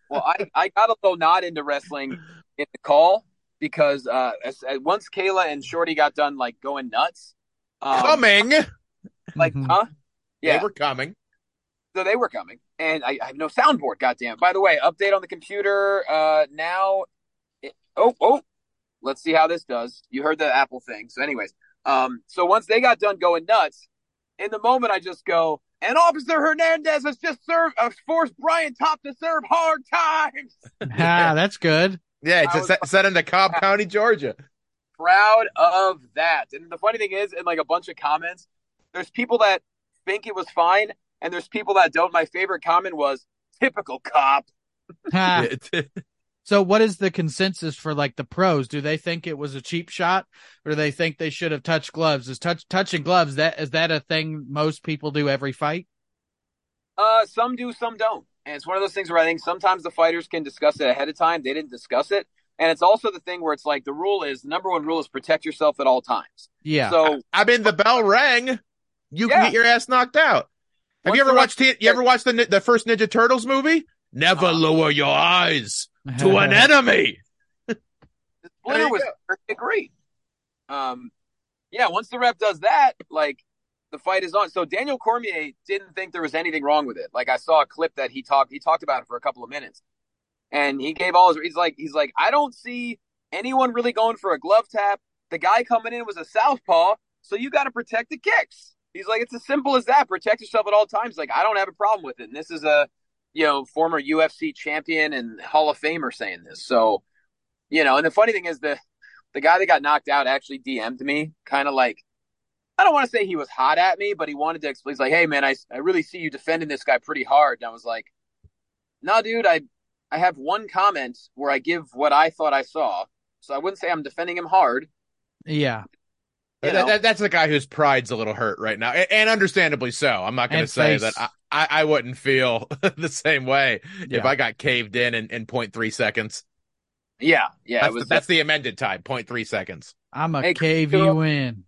Well, I, I got a little nod into wrestling in the call because uh, as, as once Kayla and Shorty got done like going nuts, um, coming, like Mhm. huh? Yeah, they were coming. so they were coming, and I, I have no soundboard. Goddamn! By the way, update on the computer uh, now. It, oh oh, let's see how this does. You heard the Apple thing. So, anyways, um, so once they got done going nuts, in the moment I just go. And Officer Hernandez has just served, uh, forced Brian Top to serve hard times. <laughs> ah, that's good. Yeah, it's I a was- set, set into Cobb County, Georgia. proud of that. And the funny thing is, in like a bunch of comments, there's people that think it was fine, and there's people that don't. My favorite comment was typical cop. <laughs> Yeah, so what is the consensus for like the pros? Do they think it was a cheap shot or do they think they should have touched gloves? Is touch touching gloves that is that a thing most people do every fight? Uh, some do, some don't. And it's one of those things where I think sometimes the fighters can discuss it ahead of time. They didn't discuss it. And it's also the thing where it's like the rule is the number one rule is protect yourself at all times. Yeah. So I mean, the bell rang. You can get your ass knocked out. Have Once you ever the watched? T- you ever watched the the first Ninja Turtles movie? Never Uh, lower your eyes <laughs> to an enemy. There Splinter was great. Um, yeah, once the ref does that, like the fight is on. So Daniel Cormier didn't think there was anything wrong with it. Like I saw a clip that he talked he talked about it for a couple of minutes, and he gave all his. He's like he's like I don't see anyone really going for a glove tap. The guy coming in was a southpaw, so you got to protect the kicks. He's like it's as simple as that. Protect yourself at all times. Like I don't have a problem with it. And this is a you know former UFC champion and Hall of Famer saying this. So you know, and the funny thing is the the guy that got knocked out actually DM'd me, kind of like I don't want to say he was hot at me, but he wanted to explain. He's like, "Hey, man, I I really see you defending this guy pretty hard." And I was like, "No, dude, I I have one comment where I give what I thought I saw, so I wouldn't say I'm defending him hard." yeah. That- that- that's the guy whose pride's a little hurt right now, a- and understandably so. I'm not going to say face. that I, I, I wouldn't feel <laughs> the same way Yeah. if I got caved in in, in 0.3 seconds. Yeah, yeah, That's, it was. the, that's the amended time, 0.3 seconds. I'm a Hey, cave you in.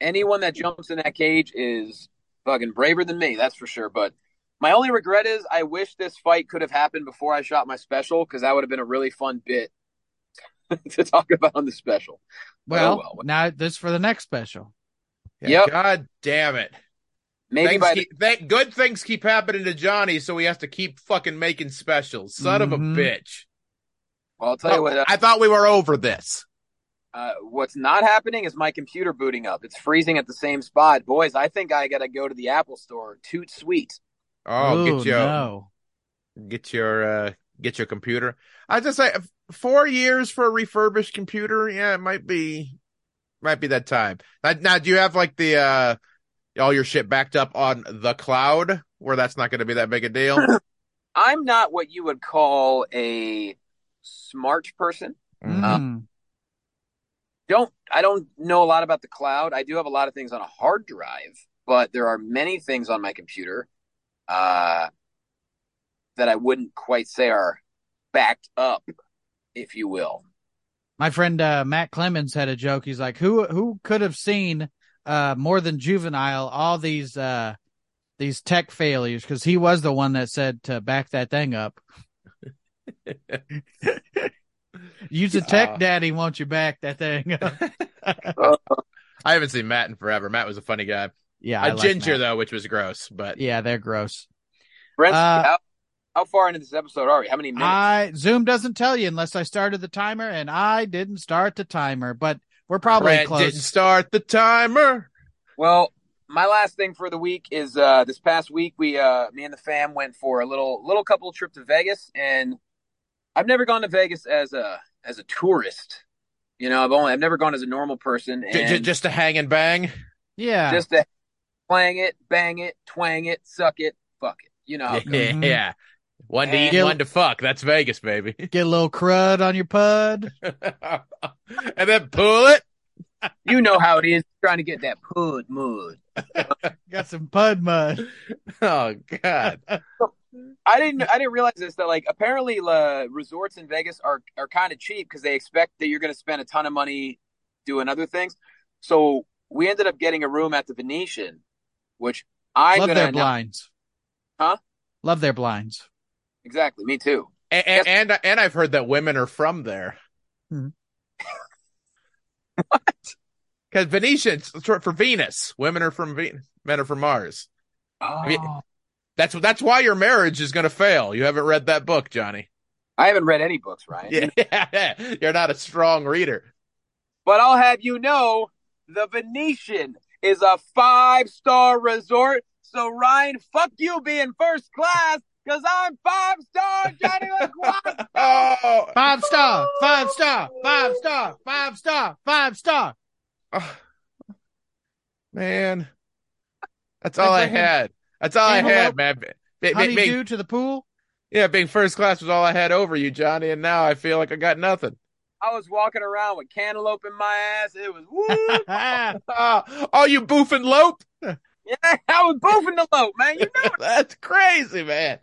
anyone that jumps in that cage is fucking braver than me, that's for sure. But my only regret is I wish this fight could have happened before I shot my special because that would have been a really fun bit <laughs> to talk about on the special. Oh well, well. now this for the next special. Yeah, Yep. God damn it. Maybe Things by the, keep, th- good things keep happening to Jonny, so he has to keep fucking making specials. Son of a Mhm. bitch. well, I'll tell you what. Uh, I thought we were over this. uh, what's not happening is my computer booting up. It's freezing at the same spot, boys. I think I gotta go to the Apple Store. Toot sweet. Oh, Ooh, get your no. get your uh get your computer. I just say four years for a refurbished computer. Yeah, it might be might be that time. Now, now do you have like the uh all your shit backed up on the cloud where that's not going to be that big a deal? <laughs> I'm not what you would call a smart person. Mm. don't I don't know a lot about the cloud. I do have a lot of things on a hard drive, but there are many things on my computer uh, that I wouldn't quite say are backed up, if you will. My friend uh, Matt Clemens had a joke. He's like, "Who who could have seen uh, more than juvenile, all these uh, these tech failures because he was the one that said to back that thing up. <laughs> Use a tech Uh. daddy, won't you back that thing up? <laughs> <laughs> I haven't seen Matt in forever. Matt was a funny guy. yeah, A I like ginger Matt. though, which was gross, but Yeah, they're gross. Brent, Uh, how, how far into this episode are we? How many minutes? I Zoom doesn't tell you unless I started the timer, and I didn't start the timer, but we're probably Brent close. didn't start the timer. Well, my last thing for the week is uh this past week we uh me and the fam went for a little little couple trip to Vegas and I've never gone to Vegas as a as a tourist. You know, I've only I've never gone as a normal person J- j- and just to hang and bang. Yeah, just to playing it, bang it, twang it, suck it, fuck it. You know how it <laughs> goes. Yeah, yeah. One to And- eat, one to fuck. That's Vegas, baby. <laughs> get a little crud on your pud. <laughs> and then pull it. You know how it is trying to get that pud mud. <laughs> Got some pud mud. Oh God. I didn't I didn't realize this that like apparently uh, resorts in Vegas are are kind of cheap because they expect that you're going to spend a ton of money doing other things. So we ended up getting a room at the Venetian, which I'm Love their announce- blinds. Huh? Love their blinds. Exactly me too. And, and and and I've heard that women are from there. Hmm. <laughs> Because Venetian, it's short for Venus. Women are from Venus. Men are from Mars. Oh. mean- That's that's why your marriage is going to fail. You haven't read that book, Jonny. I haven't read any books, Ryan. Yeah, <laughs> you're not a strong reader. But I'll have you know, the Venetian is a five star resort. So Ryan, fuck you being first class because I'm five star Jonny <laughs> LaGuardia. Oh, Five star, five star, five star, five star, five star. oh. <sighs> man, that's all I Abraham, had. That's all I had, man. Be- be- How do you do to the pool? yeah, being first class was all I had over you, Jonny, and now I feel like I got nothing. I was walking around with cantaloupe in my ass. It was woo. <laughs> <laughs> Oh, oh, you boofing lope? yeah, I was boofing the lope, man. You know That's crazy, man.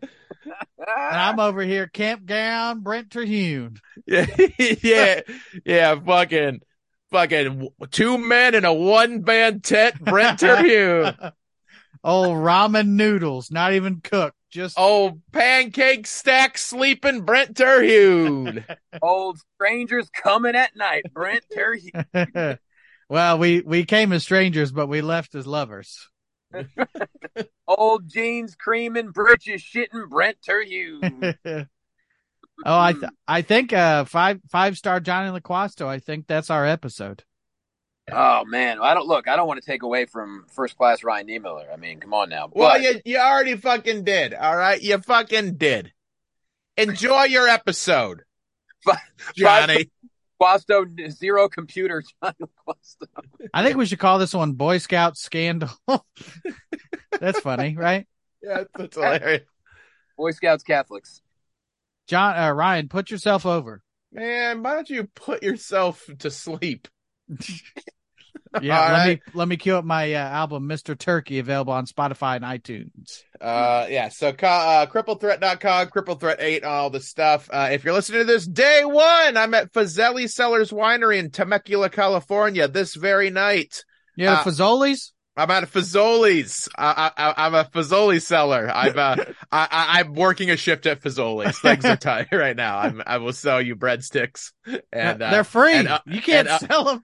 It. and I'm over here, campground Brent Terhune. <laughs> Yeah, yeah, yeah. Fucking, fucking two men in a one band tent. Brent <laughs> Terhune. Old ramen noodles, not even cooked. Just Oh, pancake stack sleeping Brent Terhune. <laughs> Old strangers coming at night. Brent Terhune. well, we we came as strangers, but we left as lovers. <laughs> Old jeans creaming, britches shitting. Brent Terhune. <laughs> oh, I th- I think uh five five star Jonny LaQuasto. I think that's our episode. Oh man, I don't look. I don't want to take away from first class Ryan Niemiller. I mean, come on now. well, you you already fucking did. All right, you fucking did. Enjoy your episode, Jonny. Quasto zero computer. <laughs> Jonny Quasto. I think we should call this one Boy Scout Scandal. <laughs> that's funny, right? Yeah, that's hilarious. Boy Scouts Catholics. John uh, Ryan, put yourself over. Man, why don't you put yourself to sleep? <laughs> Yeah, All let right. me let me cue up my uh, album Mr. Turkey available on Spotify and iTunes. Uh, yeah. So, uh, cripplethreat.com, cripple threat eight, all the stuff. Uh, if you're listening to this day one, I'm at Fazeli Cellars Winery in Temecula, California this very night. Yeah. Uh, Fazoli's? I'm at Fazoli's. I, I, I'm a Fazoli seller. I'm, uh, <laughs> I, I, I'm working a shift at Fazoli's. Things are tight <laughs> right now. I'm, I will sell you breadsticks and, uh, They're free. and, uh, you can't and, uh, sell them.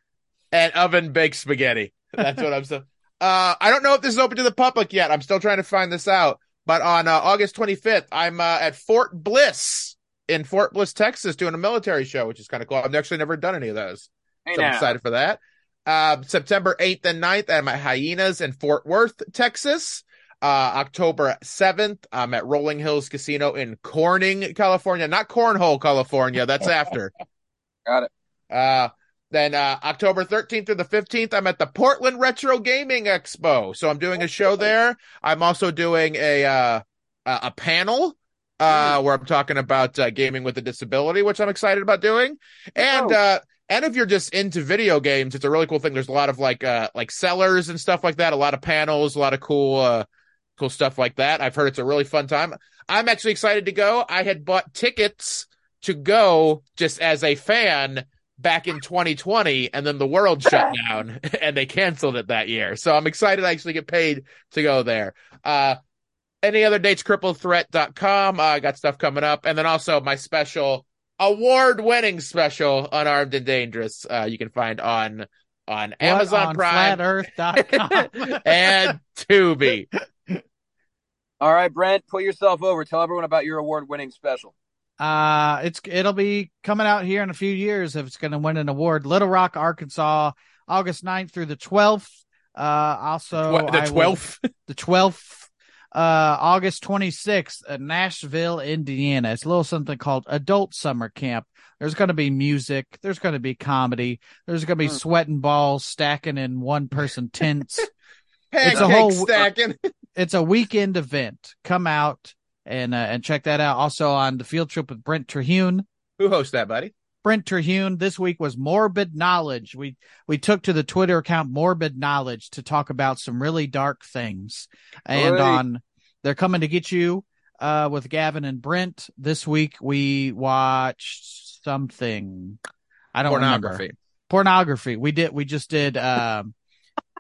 and oven baked spaghetti. That's what I'm saying. Uh, I don't know if this is open to the public yet. I'm still trying to find this out. But on uh, August 25th, I'm uh, at Fort Bliss in Fort Bliss, Texas, doing a military show, which is kind of cool. I've actually never done any of those. Hey So I'm excited for that. Um, September 8th and 9th, I'm at Hyenas in Fort Worth, Texas. Uh, October 7th, I'm at Rolling Hills Casino in Corning, California. Not Cornhole, California. That's after. <laughs> Got it. Then uh, October 13th through the 15th, I'm at the Portland Retro Gaming Expo. So I'm doing a show there. I'm also doing a uh, a panel uh, where I'm talking about uh, gaming with a disability, which I'm excited about doing. And Oh. uh, and if you're just into video games, it's a really cool thing. There's a lot of like uh, like sellers and stuff like that. A lot of panels, a lot of cool uh, cool stuff like that. I've heard it's a really fun time. I'm actually excited to go. I had bought tickets to go just as a fan back in 2020 and then the world shut <laughs> down <laughs> and they canceled it that year. So I'm excited to actually get paid to go there. Uh, any other dates, cripplethreat.com. Uh, I got stuff coming up. And then also my special award winning special, Unarmed and Dangerous, uh, you can find on, on Amazon on Prime flatearth.com. <laughs> and Tubi. All right, Brent, put yourself over. Tell everyone about your award winning special. Uh, it's it'll be coming out here in a few years if it's going to win an award. Little Rock, Arkansas, August 9th through the 12th. Uh, also the 12th. the 12th, <laughs> uh, August 26th at Nashville, Indiana. It's a little something called Adult Summer Camp. There's going to be music. There's going to be comedy. There's going to be Hmm. sweating balls stacking in one person tents. <laughs> Pancake a whole- stacking. <laughs> it's a weekend event. Come out and, uh, and check that out. Also on the field trip with Brent Terhune. Who hosts that, buddy? Brent Terhune. This week was Morbid Knowledge. We we took to the Twitter account Morbid Knowledge to talk about some really dark things. And on they're coming to get you uh with Gavin and Brent. This week we watched something. I don't Pornography. remember. Pornography. We did we just did um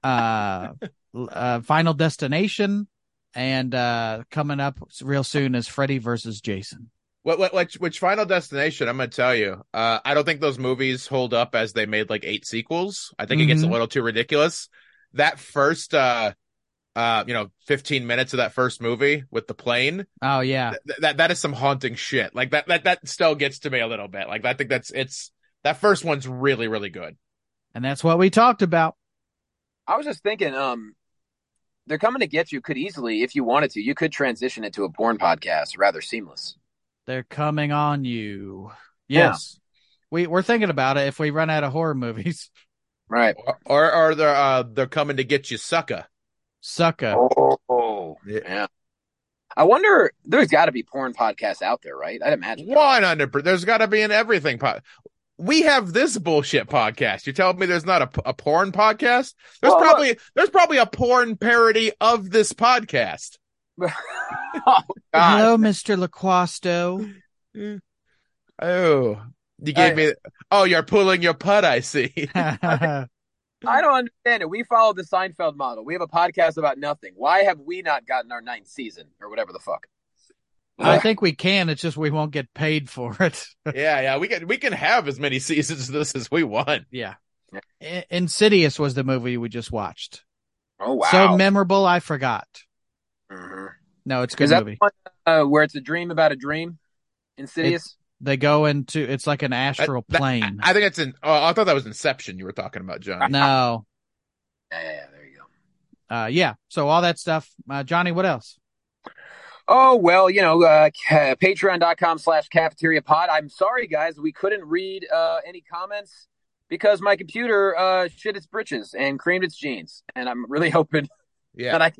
uh, <laughs> uh Final Destination and uh coming up real soon is Freddy versus Jason. What, what, which, which Final Destination? I'm going to tell you. Uh, I don't think those movies hold up as they made like eight sequels. I think it gets a Mhm. little too ridiculous. That first, uh, uh, you know, 15 minutes of that first movie with the plane, Oh yeah. th- that, that is some haunting shit. Like that, that, that still gets to me a little bit. Like I think that's, it's, that first one's really, really good. And that's what we talked about. I was just thinking, um, they're coming to get you. Could easily, if you wanted to, you could transition it to a porn podcast, rather seamless. They're coming on you. Yeah. Yes. We we're thinking about it if we run out of horror movies. Right. Or, or, or they're, uh, they're coming to get you, sucker. Sucker. Oh, Yeah. yeah. I wonder. There's got to be porn podcasts out there, right? I'd imagine. there are. 100 There's got to be an everything pod. We have this bullshit podcast. You're telling me there's not a, a porn podcast? There's Well, look- probably there's probably a porn parody of this podcast. <laughs> oh, God. Hello, Mr. LaQuasto. Oh, you gave Hey. me. Oh, you're pulling your putt. I see. <laughs> I don't understand it. We followed the Seinfeld model. We have a podcast about nothing. Why have we not gotten our ninth season or whatever the fuck? I think we can. It's just we won't get paid for <laughs> it. yeah, yeah. We can we can have as many <laughs> seasons of this as we want. yeah. Yeah. Insidious was the movie we just watched. Oh wow. So memorable, I forgot. Mhm. No, it's a good Is that movie. one, uh, where it's a dream about a dream? Insidious. They go into it's like an astral That- plane. I think it's in. Oh, I thought that was Inception. You were talking about John. no. yeah, yeah, yeah, there you go. Uh yeah. So all that stuff. Uh Jonny, what else? Oh, well, you know, uh, <laughs> patreon.com slash cafeteria pod. I'm sorry, guys. We couldn't read uh, any comments because my computer uh, shit its britches and creamed its jeans. And I'm really <laughs> hoping Yeah, that I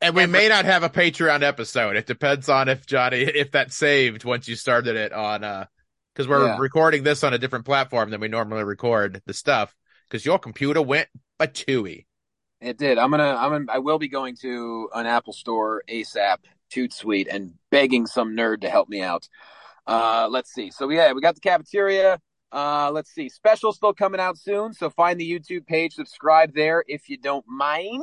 and we may not have a Patreon episode. It depends on if Jonny <laughs> if that saved once you started it on uh because we're Yeah. recording this on a different platform than we normally record the stuff because your computer went chewy. It did. I'm gonna. I'm. Gonna, I will be going to an Apple store ASAP, toot sweet, and begging some nerd to help me out. Uh, let's see. So yeah, we got the cafeteria. Uh, let's see. Special still coming out soon. So find the YouTube page, subscribe there if you don't mind.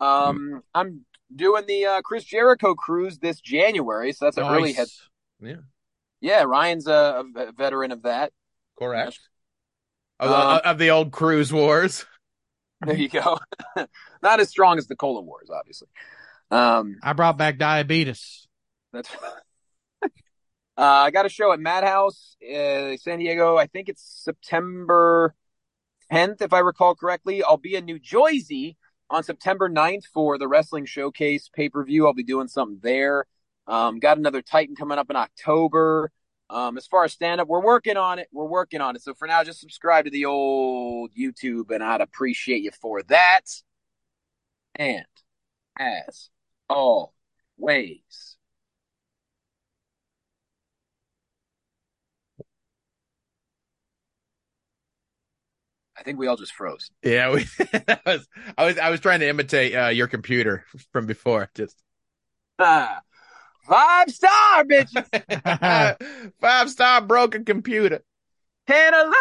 Um, I'm doing the uh, Chris Jericho cruise this January, so that's a early head. Yeah, Yeah, Ryan's a, a veteran of that. Correct. Of, the- Um, of the old cruise wars. <laughs> There you go. <laughs> Not as strong as the Cola Wars, obviously. Um, I brought back diabetes. That's. <laughs> uh, I got a show at Madhouse, uh, San Diego. I think it's September 10th, if I recall correctly. I'll be in New Jersey on September 9th for the Wrestling Showcase pay per view. I'll be doing something there. Um, got another Titan coming up in October. Um, as far as stand up, we're working on it. We're working on it. So for now, just subscribe to the old YouTube, and I'd appreciate you for that. And as always. I think we all just froze. Yeah, we, <laughs> was, I was I was trying to imitate uh, your computer <laughs> from before. Just Ah, five star, bitches. <laughs> five star broken computer. Hello.